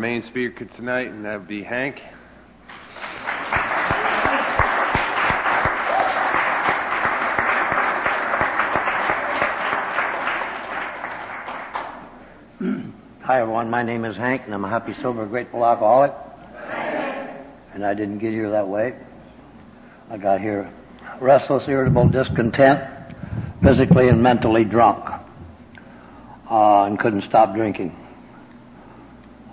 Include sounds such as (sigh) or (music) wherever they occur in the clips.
main speaker tonight, and that would be Hank. Hi, everyone. My name is Hank, and I'm a happy, sober, grateful alcoholic. And I didn't get here that way. I got here restless, irritable, discontent, physically and mentally drunk, uh, and couldn't stop drinking.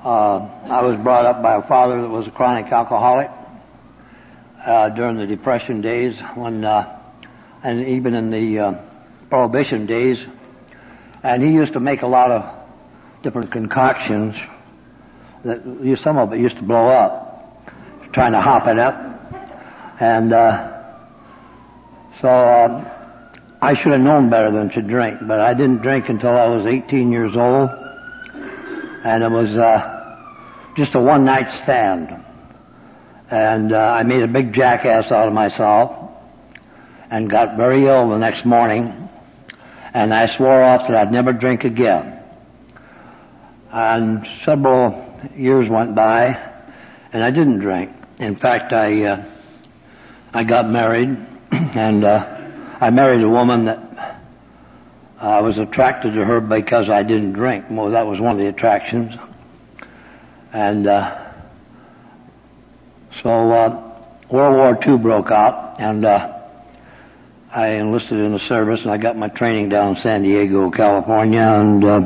Uh, I was brought up by a father that was a chronic alcoholic uh, during the Depression days, when, uh, and even in the uh, Prohibition days. And he used to make a lot of different concoctions that some of it used to blow up, trying to hop it up. And uh, so uh, I should have known better than to drink, but I didn't drink until I was 18 years old, and it was. Uh, just a one night stand. And uh, I made a big jackass out of myself and got very ill the next morning. And I swore off that I'd never drink again. And several years went by, and I didn't drink. In fact, I uh, I got married, (clears throat) and uh, I married a woman that I was attracted to her because I didn't drink. Well, that was one of the attractions. And uh, so uh, World War II broke out, and uh, I enlisted in the service, and I got my training down in San Diego, California, and uh,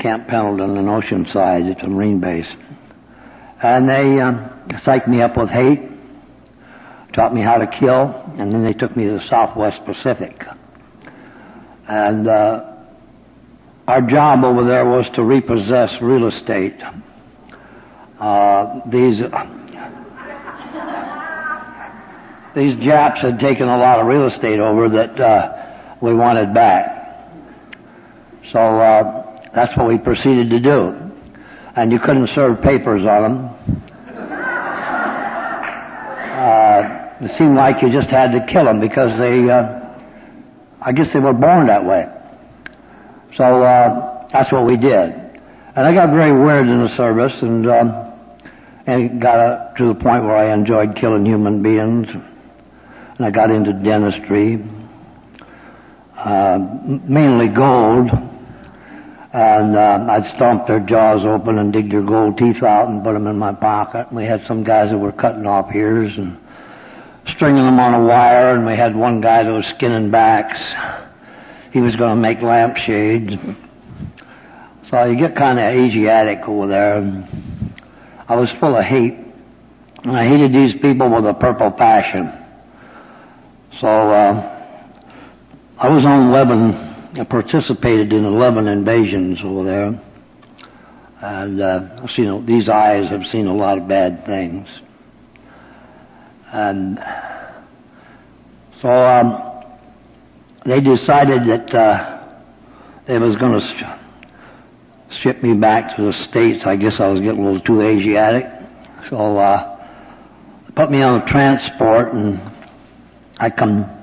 Camp Pendleton in Oceanside. It's a Marine base. And they uh, psyched me up with hate, taught me how to kill, and then they took me to the Southwest Pacific. And uh, our job over there was to repossess real estate. Uh, these these Japs had taken a lot of real estate over that uh, we wanted back. So uh, that's what we proceeded to do. And you couldn't serve papers on them. Uh, it seemed like you just had to kill them because they, uh, I guess they were born that way. So uh, that's what we did. And I got very weird in the service and, um, and got to the point where I enjoyed killing human beings. And I got into dentistry, uh, mainly gold. And uh, I'd stomp their jaws open and dig their gold teeth out and put them in my pocket. And we had some guys that were cutting off ears and stringing them on a wire, and we had one guy that was skinning backs he was going to make lampshades. So you get kind of Asiatic over there. I was full of hate. And I hated these people with a purple passion. So uh, I was on 11, I participated in 11 invasions over there. And uh, seen, these eyes have seen a lot of bad things. And so um, they decided that uh, they was going to sh- ship me back to the states. I guess I was getting a little too Asiatic, so uh, put me on a transport, and I come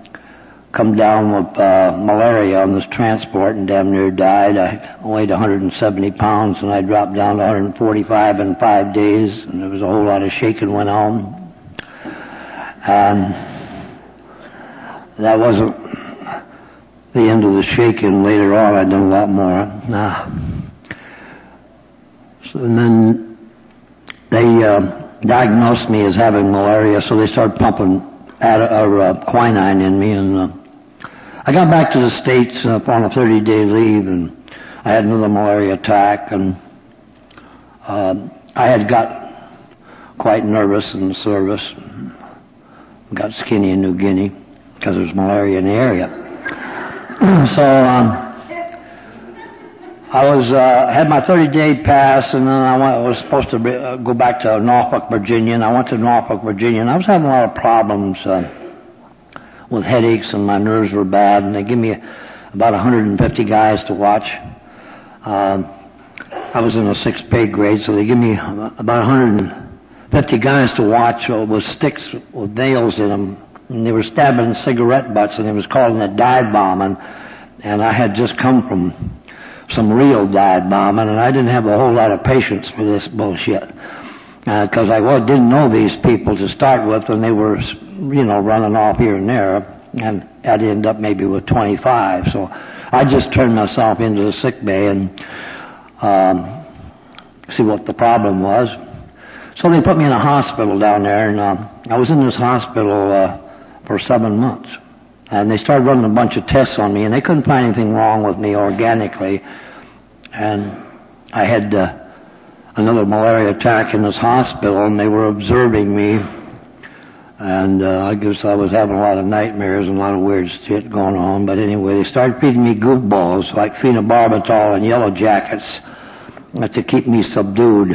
come down with uh, malaria on this transport and damn near died. I weighed 170 pounds, and I dropped down to 145 in five days, and there was a whole lot of shaking went on. And that wasn't the end of the shaking. Later on, I'd done a lot more. Nah. So, and then they uh, diagnosed me as having malaria, so they started pumping ad- or, uh, quinine in me, and uh, I got back to the states uh, on a 30-day leave, and I had another malaria attack, and uh, I had got quite nervous in the service. Got skinny in New Guinea because there was malaria in the area. (clears throat) so um, I was uh, had my 30 day pass, and then I, went, I was supposed to uh, go back to Norfolk, Virginia, and I went to Norfolk, Virginia, and I was having a lot of problems uh, with headaches, and my nerves were bad, and they give me about 150 guys to watch. Uh, I was in a sixth pay grade, so they give me about 150 guys to watch uh, with sticks with nails in them and they were stabbing cigarette butts, and it was called a dive bombing. And, I had just come from some real dive bombing, and I didn't have a whole lot of patience for this bullshit because I well, didn't know these people to start with, and they were, you know, running off here and there, and I'd end up maybe with 25. So I just turned myself into the sick bay and um, see what the problem was. So they put me in a hospital down there, and uh, I was in this hospital uh, for seven months. And they started running a bunch of tests on me, and they couldn't find anything wrong with me organically. And I had uh, another malaria attack in this hospital, and they were observing me. And uh, I guess I was having a lot of nightmares and a lot of weird shit going on. But anyway, they started feeding me goofballs like phenobarbital and yellow jackets to keep me subdued.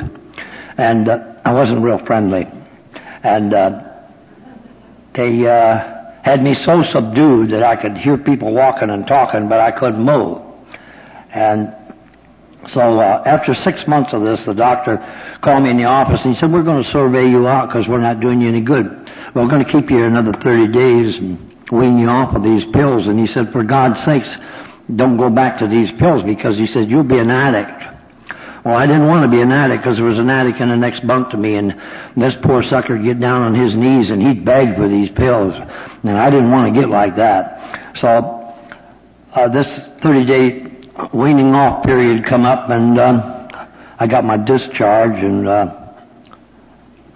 And uh, I wasn't real friendly. And uh, they uh, had me so subdued that I could hear people walking and talking, but I couldn't move. And so uh, after six months of this, the doctor called me in the office and he said, "We're going to survey you out because we're not doing you any good. We're going to keep you another 30 days and wean you off of these pills." And he said, "For God's sakes, don't go back to these pills because he said you'll be an addict." Well, I didn't want to be an addict because there was an addict in the next bunk to me, and this poor sucker would get down on his knees and he'd beg for these pills, and I didn't want to get like that. So uh, this 30-day weaning off period come up, and uh, I got my discharge, and uh,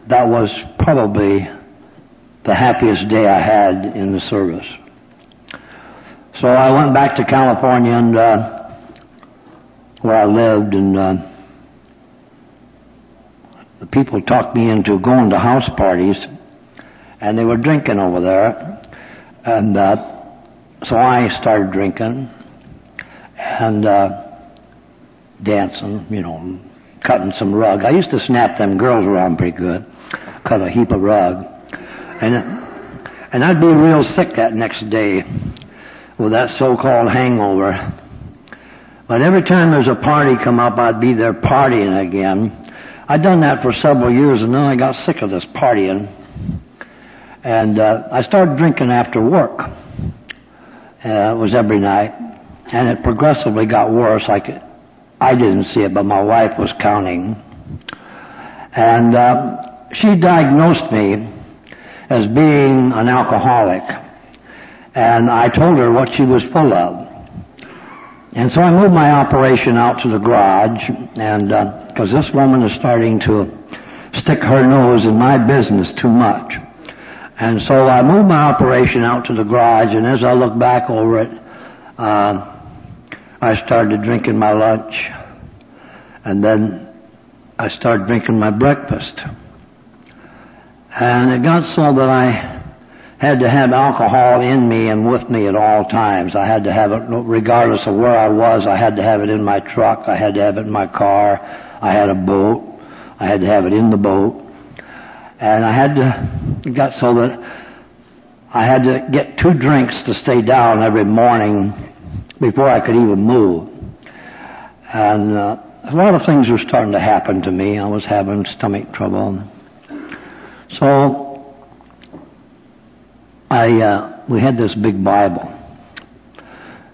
that was probably the happiest day I had in the service. So I went back to California and uh, where I lived, and uh, people talked me into going to house parties, and they were drinking over there, and uh, so I started drinking and uh, dancing, you know, cutting some rug. I used to snap them girls around pretty good, cut a heap of rug, and and I'd be real sick that next day with that so-called hangover. But every time there's a party come up, I'd be there partying again. I'd done that for several years, and then I got sick of this partying, and uh, I started drinking after work. Uh, it was every night, and it progressively got worse. I could, I didn't see it, but my wife was counting, and uh, she diagnosed me as being an alcoholic, and I told her what she was full of. And so I moved my operation out to the garage, and because this woman is starting to stick her nose in my business too much. And so I moved my operation out to the garage, and as I look back over it, uh, I started drinking my lunch, and then I started drinking my breakfast. And it got so that I had to have alcohol in me and with me at all times. I had to have it regardless of where I was. I had to have it in my truck. I had to have it in my car. I had a boat. I had to have it in the boat. And I had to, got so that I had to get two drinks to stay down every morning before I could even move. And uh, a lot of things were starting to happen to me. I was having stomach trouble. So I uh, we had this big Bible,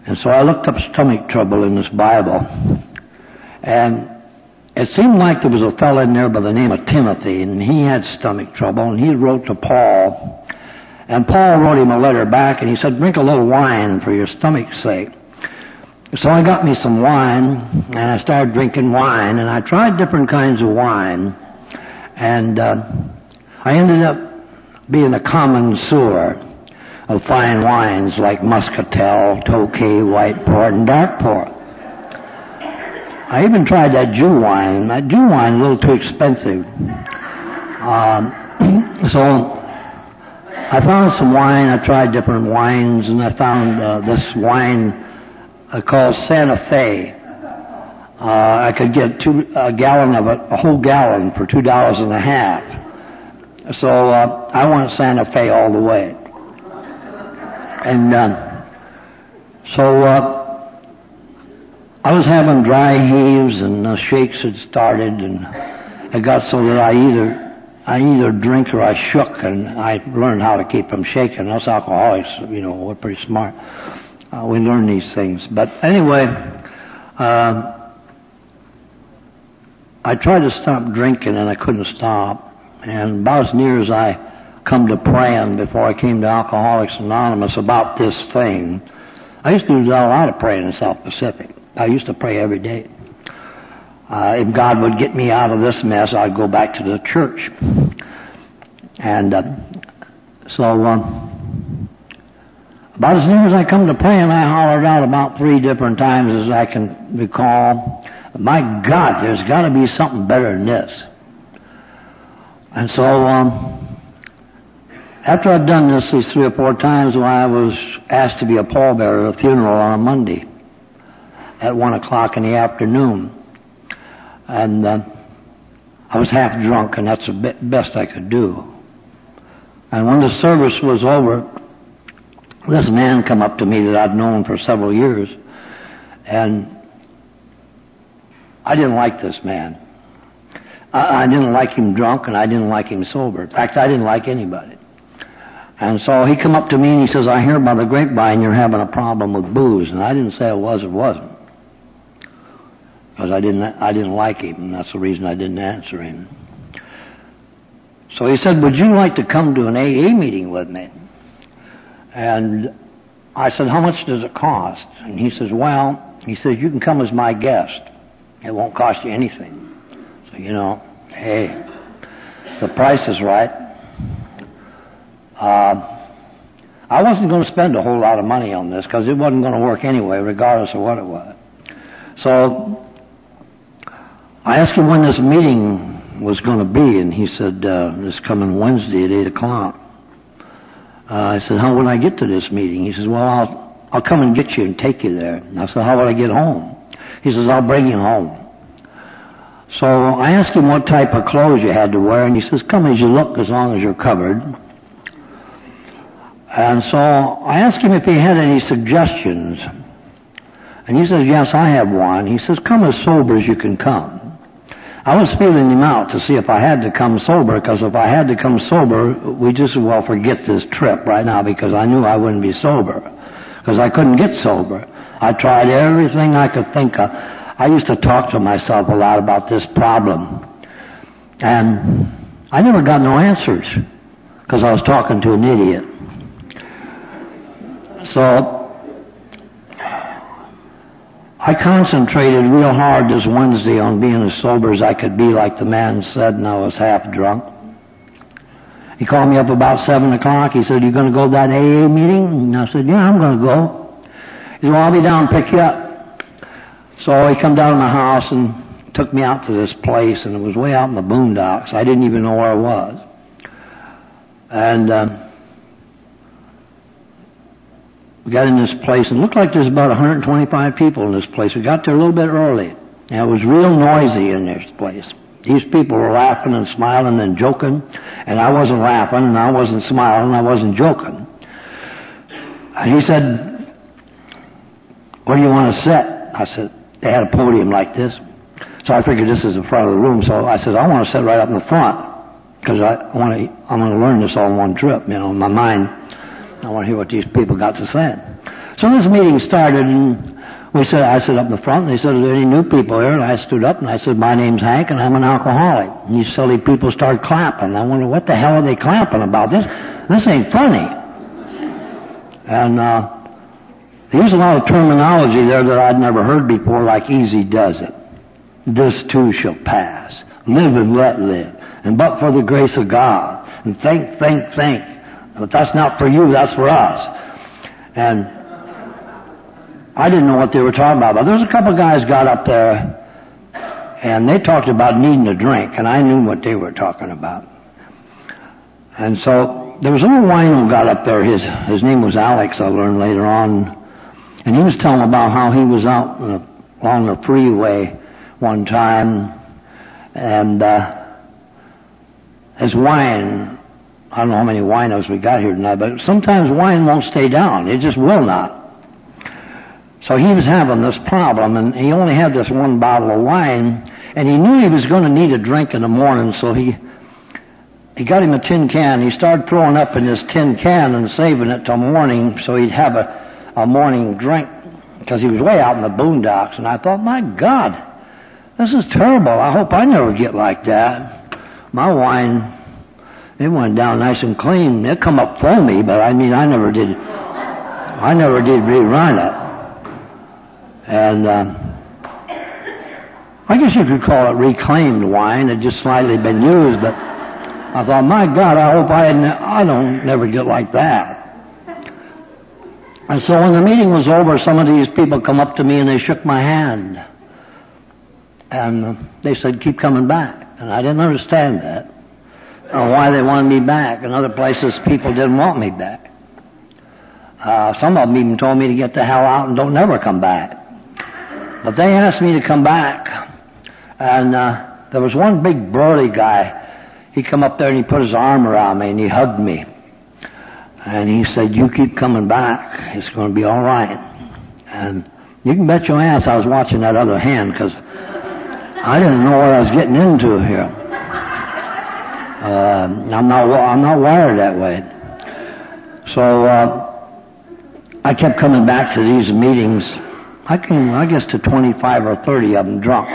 and so I looked up stomach trouble in this Bible, and it seemed like there was a fellow in there by the name of Timothy, and he had stomach trouble, and he wrote to Paul, and Paul wrote him a letter back, and he said, "Drink a little wine for your stomach's sake." So I got me some wine, and I started drinking wine, and I tried different kinds of wine, and uh, I ended up being a common sewer of fine wines like Muscatel, Tokay, White Port, and Dark Port. I even tried that Jew wine. That Jew wine a little too expensive. Um, (clears throat) so I found some wine. I tried different wines, and I found uh, this wine uh, called Santa Fe. Uh, I could get two, a gallon of it, a whole gallon for two dollars and a half. So uh, I went Santa Fe all the way. And uh, so uh, I was having dry heaves and the shakes had started, and it got so that I either I either drink or I shook, and I learned how to keep them shaking. Us alcoholics, you know, we're pretty smart. Uh, we learn these things. But anyway, Uh, I tried to stop drinking and I couldn't stop. And about as near as I come to praying before I came to Alcoholics Anonymous about this thing, I used to do a lot of praying in South Pacific. I used to pray every day. Uh, if God would get me out of this mess, I'd go back to the church. And uh, so, um, about as near as I come to praying, I hollered out about three different times as I can recall. My God, there's got to be something better than this. And so, um, after I'd done this these three or four times, when I was asked to be a pallbearer at a funeral on a Monday at one o'clock in the afternoon, and uh, I was half drunk, and that's the best I could do. And when the service was over, this man come up to me that I'd known for several years, and I didn't like this man. I, I didn't like him drunk, and I didn't like him sober. In fact, I didn't like anybody. And so he come up to me and he says, I hear by the grapevine you're having a problem with booze. And I didn't say it was or wasn't. Because I didn't, I didn't like him, and that's the reason I didn't answer him. So he said, Would you like to come to an AA meeting with me? And I said, How much does it cost? And he says, Well, he says, You can come as my guest. It won't cost you anything. So, you know, hey, the price is right. Uh, I wasn't going to spend a whole lot of money on this because it wasn't going to work anyway, regardless of what it was. So I asked him when this meeting was going to be, and he said, uh, this coming Wednesday at 8 o'clock. Uh, I said, how would I get to this meeting? He says, well, I'll, I'll come and get you and take you there. And I said, how would I get home? He says, I'll bring you home. So I asked him what type of clothes you had to wear, and he says, come as you look as long as you're covered. And so I asked him if he had any suggestions. And he says, yes, I have one. He says, come as sober as you can come. I was feeling him out to see if I had to come sober, because if I had to come sober, we just well forget this trip right now, because I knew I wouldn't be sober, because I couldn't get sober. I tried everything I could think of. I used to talk to myself a lot about this problem, and I never got no answers, because I was talking to an idiot. So I concentrated real hard this Wednesday on being as sober as I could be, like the man said, and I was half drunk. He called me up about 7 o'clock. He said, You going to go to that AA meeting? And I said, Yeah, I'm going to go. He said, Well, I'll be down and pick you up. So he come down to my house and took me out to this place, and it was way out in the boondocks. I didn't even know where I was. And uh, we got in this place and looked like there's about 125 people in this place. We got there a little bit early. It was real noisy in this place. These people were laughing and smiling and joking, and I wasn't laughing and I wasn't smiling and I wasn't joking. And he said, Where do you want to sit? I said, They had a podium like this. So I figured this is the front of the room. So I said, I want to sit right up in the front because I want to. I'm going to learn this all in one trip. You know, my mind I want to hear what these people got to say. So this meeting started, and we said, I stood up in the front, and they said, Are there any new people here? And I stood up, and I said, My name's Hank, and I'm an alcoholic. And these silly people started clapping. I wonder, what the hell are they clapping about? This, this ain't funny. And, uh, they a lot of terminology there that I'd never heard before, like easy does it. This too shall pass. Live and let live. And but for the grace of God. And think, think, think. But that's not for you, that's for us. And I didn't know what they were talking about. But there was a couple of guys got up there and they talked about needing a drink, and I knew what they were talking about. And so there was a little wino got up there. His his name was Alex. I learned later on, and he was telling about how he was out along the freeway one time, and uh, his wine I don't know how many winos we got here tonight, but sometimes wine won't stay down. It just will not. So he was having this problem, and he only had this one bottle of wine, and he knew he was going to need a drink in the morning, so he he got him a tin can. He started throwing up in his tin can and saving it till morning, so he'd have a, a morning drink because he was way out in the boondocks, and I thought, my God, this is terrible. I hope I never get like that. My wine, it went down nice and clean. They come up foamy, but I mean, I never did, I never did rerun it. And, um, I guess you could call it reclaimed wine. It just slightly been used, but I thought, my God, I hope I, I don't never get like that. And so when the meeting was over, some of these people come up to me and they shook my hand. And they said, keep coming back. And I didn't understand that. Or why they wanted me back. In other places, people didn't want me back. Uh, some of them even told me to get the hell out and don't never come back. But they asked me to come back. And uh, there was one big burly guy. He come up there and he put his arm around me and he hugged me. And he said, you keep coming back. It's going to be all right. And you can bet your ass I was watching that other hand because I didn't know what I was getting into here. Uh, I'm not, I'm not wired that way. So, uh, I kept coming back to these meetings. I came, I guess, to 25 or 30 of them drunk.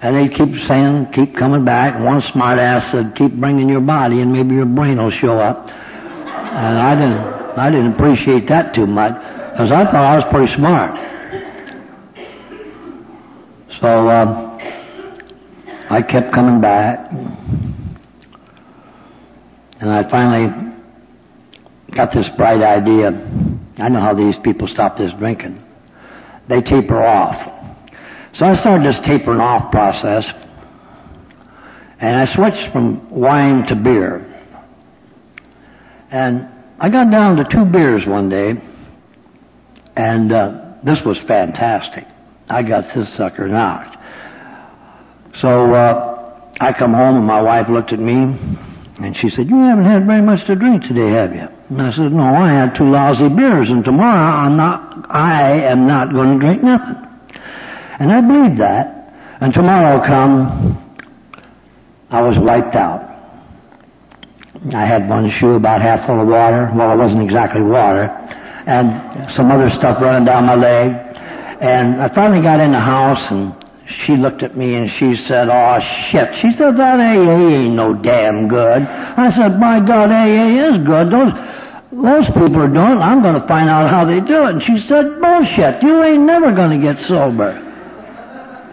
And they keep saying, keep coming back. One smart ass said, keep bringing your body and maybe your brain will show up. And I didn't, I didn't appreciate that too much because I thought I was pretty smart. So uh, I kept coming back, and I finally got this bright idea. I know how these people stop this drinking. They taper off. So I started this tapering off process, and I switched from wine to beer. And I got down to two beers one day, and uh, this was fantastic. I got this sucker knocked. So uh, I come home, and my wife looked at me, and she said, "You haven't had very much to drink today, have you?" And I said, "No, I had two lousy beers, and tomorrow I'm not. I am not going to drink nothing." And I believed that. And tomorrow come, I was wiped out. I had one shoe about half full of water. Well, it wasn't exactly water. And some other stuff running down my leg. And I finally got in the house and she looked at me and she said, oh shit. She said, that AA ain't no damn good. I said, my God, AA is good. Those, those people are doing it. I'm going to find out how they do it. And she said, bullshit. You ain't never going to get sober.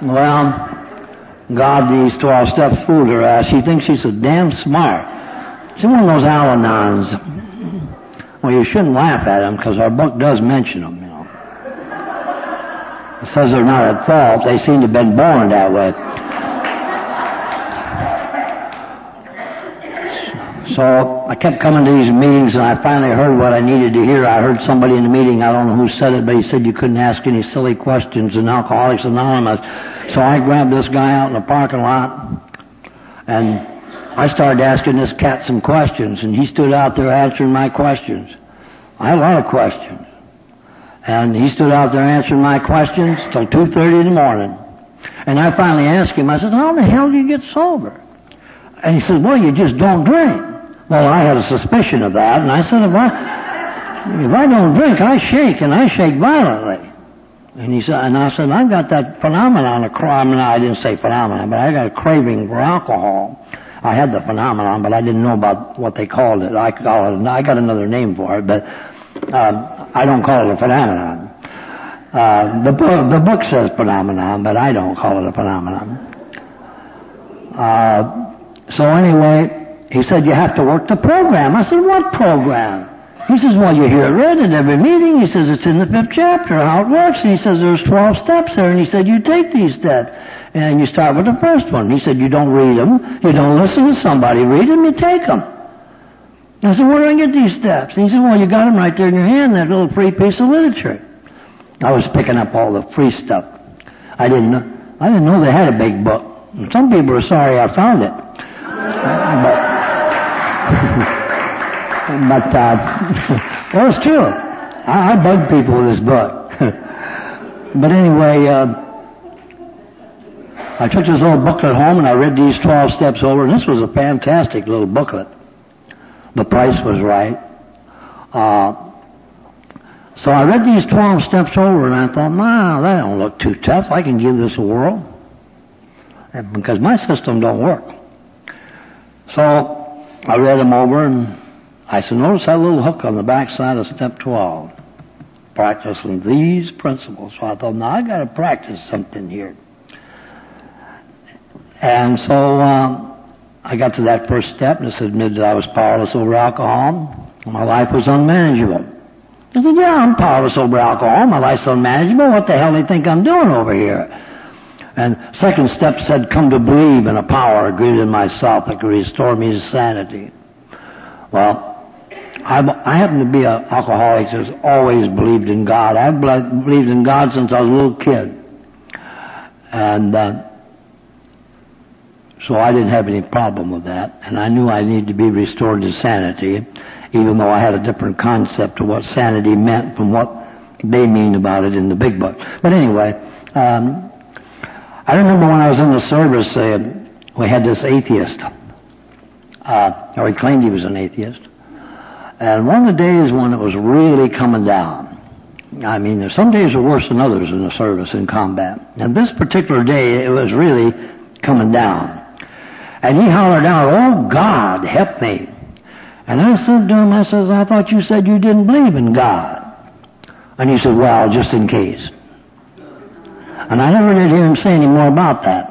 Well, God, these 12 steps fooled her ass. She thinks she's so damn smart. She's one of those Al-Anons. Well, you shouldn't laugh at them because our book does mention them. Says they're not at fault. They seem to have been born that way. So I kept coming to these meetings and I finally heard what I needed to hear. I heard somebody in the meeting, I don't know who said it, but he said you couldn't ask any silly questions in Alcoholics Anonymous. So I grabbed this guy out in the parking lot and I started asking this cat some questions, and he stood out there answering my questions. I had a lot of questions. And he stood out there answering my questions till 2.30 in the morning. And I finally asked him, I said, how the hell do you get sober? And he said, well, you just don't drink. Well, I had a suspicion of that, and I said, if I, if I don't drink, I shake, and I shake violently. And he said, and I said, I've got that phenomenon of, I mean, I didn't say phenomenon, but I got a craving for alcohol. I had the phenomenon, but I didn't know about what they called it. I it. I got another name for it, but uh, I don't call it a phenomenon. Uh, the book, the book says phenomenon, but I don't call it a phenomenon. Uh, so anyway, he said you have to work the program. I said, what program? He says, well, you hear it read at every meeting. He says, it's in the fifth chapter, how it works. And he says, there's 12 steps there. And he said, you take these steps. And you start with the first one. He said, you don't read them. You don't listen to somebody read them. You take them. I said, where do I get these steps? And he said, well, you got them right there in your hand, that little free piece of literature. I was picking up all the free stuff. I didn't know, I didn't know they had a big book. And some people are sorry I found it. but, (laughs) but uh, (laughs) well, true. I, I bug people with this book. (laughs) but anyway, uh, I took this little booklet home and I read these 12 steps over, and this was a fantastic little booklet. The price was right. Uh, So I read these 12 steps over and I thought, nah, that don't look too tough. I can give this a whirl. And because my system don't work. So I read them over and I said, notice that little hook on the back side of step 12. Practicing these principles. So I thought, now I got to practice something here. And so um, I got to that first step and just admitted that I was powerless over alcohol. My life was unmanageable. I said, yeah, I'm powerless over alcohol. My life's unmanageable. What the hell do they think I'm doing over here? And second step said, come to believe in a power greater than myself that can restore me to sanity. Well, I, I happen to be an alcoholic that's always believed in God. I've believed in God since I was a little kid. And uh, so I didn't have any problem with that. And I knew I needed to be restored to sanity, even though I had a different concept of what sanity meant from what they mean about it in the big book. But anyway, um, I remember when I was in the service, uh, we had this atheist, uh, or he claimed he was an atheist. And one of the days when it was really coming down, I mean, some days are worse than others in the service in combat. And this particular day, it was really coming down. And he hollered out, Oh God, help me. And I said to him, I says, I thought you said you didn't believe in God. And he said, Well, just in case. And I never did hear him say any more about that.